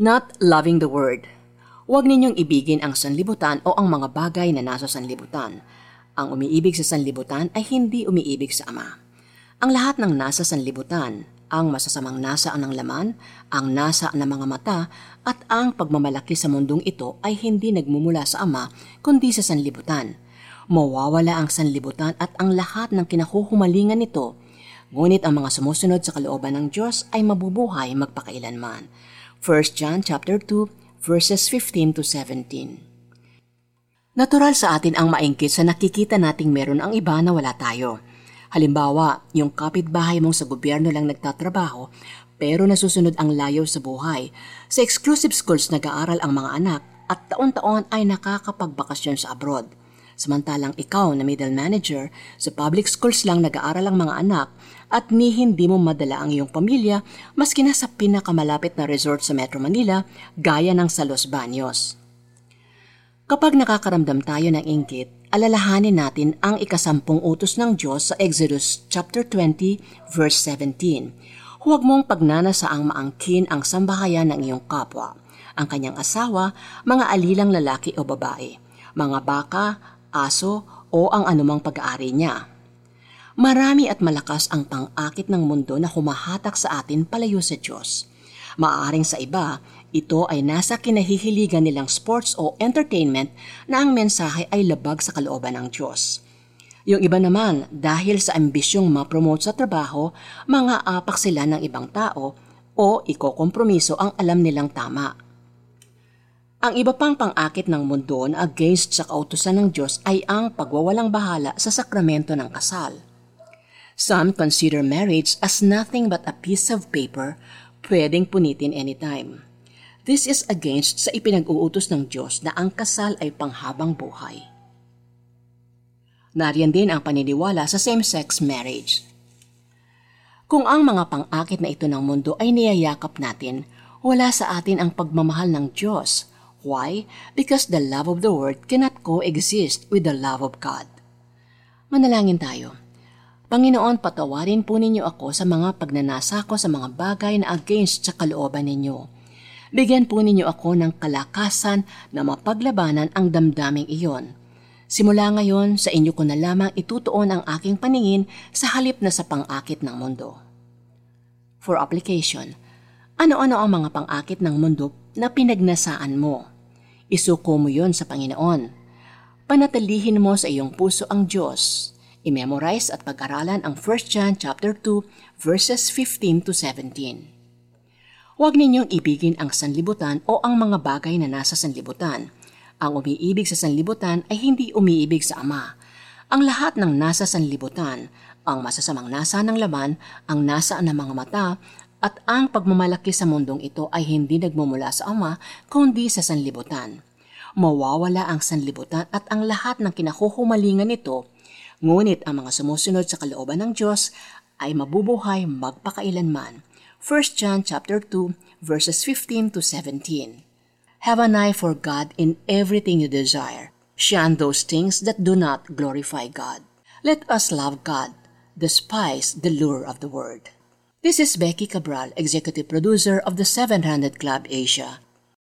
Not loving the word. Huwag ninyong ibigin ang sanlibutan o ang mga bagay na nasa sanlibutan. Ang umiibig sa sanlibutan ay hindi umiibig sa Ama. Ang lahat ng nasa sanlibutan, ang masasamang nasa ng laman, ang nasa ng mga mata, at ang pagmamalaki sa mundong ito ay hindi nagmumula sa Ama, kundi sa sanlibutan. Mawawala ang sanlibutan at ang lahat ng kinahuhumalingan nito, ngunit ang mga sumusunod sa kalooban ng Diyos ay mabubuhay magpakailanman. 1 John chapter 2 verses 15 to 17. Natural sa atin ang maingkit sa nakikita nating meron ang iba na wala tayo. Halimbawa, yung kapitbahay mong sa gobyerno lang nagtatrabaho pero nasusunod ang layo sa buhay. Sa exclusive schools nag-aaral ang mga anak at taon-taon ay nakakapagbakasyon sa abroad. Samantalang ikaw na middle manager, sa public schools lang nag-aaral ang mga anak at ni hindi mo madala ang iyong pamilya maski na sa pinakamalapit na resort sa Metro Manila gaya ng sa Los Baños. Kapag nakakaramdam tayo ng inggit, alalahanin natin ang ikasampung utos ng Diyos sa Exodus chapter 20 verse 17. Huwag mong pagnanasaang maangkin ang sambahayan ng iyong kapwa, ang kanyang asawa, mga alilang lalaki o babae, mga baka, aso o ang anumang pag-aari niya. Marami at malakas ang pang-akit ng mundo na humahatak sa atin palayo sa Diyos. Maaring sa iba, ito ay nasa kinahihiligan nilang sports o entertainment na ang mensahe ay labag sa kalooban ng Diyos. Yung iba naman, dahil sa ambisyong ma-promote sa trabaho, mga apak sila ng ibang tao o ikokompromiso ang alam nilang tama ang iba pang pang-akit ng mundo na against sa kautusan ng Diyos ay ang pagwawalang bahala sa sakramento ng kasal. Some consider marriage as nothing but a piece of paper pwedeng punitin anytime. This is against sa ipinag-uutos ng Diyos na ang kasal ay panghabang buhay. Nariyan din ang paniniwala sa same-sex marriage. Kung ang mga pang-akit na ito ng mundo ay niyayakap natin, wala sa atin ang pagmamahal ng Diyos Why? Because the love of the world cannot coexist with the love of God. Manalangin tayo. Panginoon, patawarin po ninyo ako sa mga pagnanasa ko sa mga bagay na against sa kalooban ninyo. Bigyan po ninyo ako ng kalakasan na mapaglabanan ang damdaming iyon. Simula ngayon, sa inyo ko na lamang itutuon ang aking paningin sa halip na sa pang-akit ng mundo. For application, ano-ano ang mga pang-akit ng mundo na pinagnasaan mo. Isuko mo yon sa Panginoon. Panatilihin mo sa iyong puso ang Diyos. I-memorize at pag-aralan ang 1 John chapter 2 verses 15 to 17. Huwag ninyong ibigin ang sanlibutan o ang mga bagay na nasa sanlibutan. Ang umiibig sa sanlibutan ay hindi umiibig sa Ama. Ang lahat ng nasa sanlibutan, ang masasamang nasa ng laman, ang nasa ng mga mata, at ang pagmamalaki sa mundong ito ay hindi nagmumula sa Ama kundi sa sanlibutan. Mawawala ang sanlibutan at ang lahat ng kinahuhumalingan nito, ngunit ang mga sumusunod sa kalooban ng Diyos ay mabubuhay magpakailanman. 1 John chapter 2 verses 15 to 17. Have an eye for God in everything you desire. Shun those things that do not glorify God. Let us love God, despise the lure of the world. This is Becky Cabral, Executive Producer of the 700 Club Asia.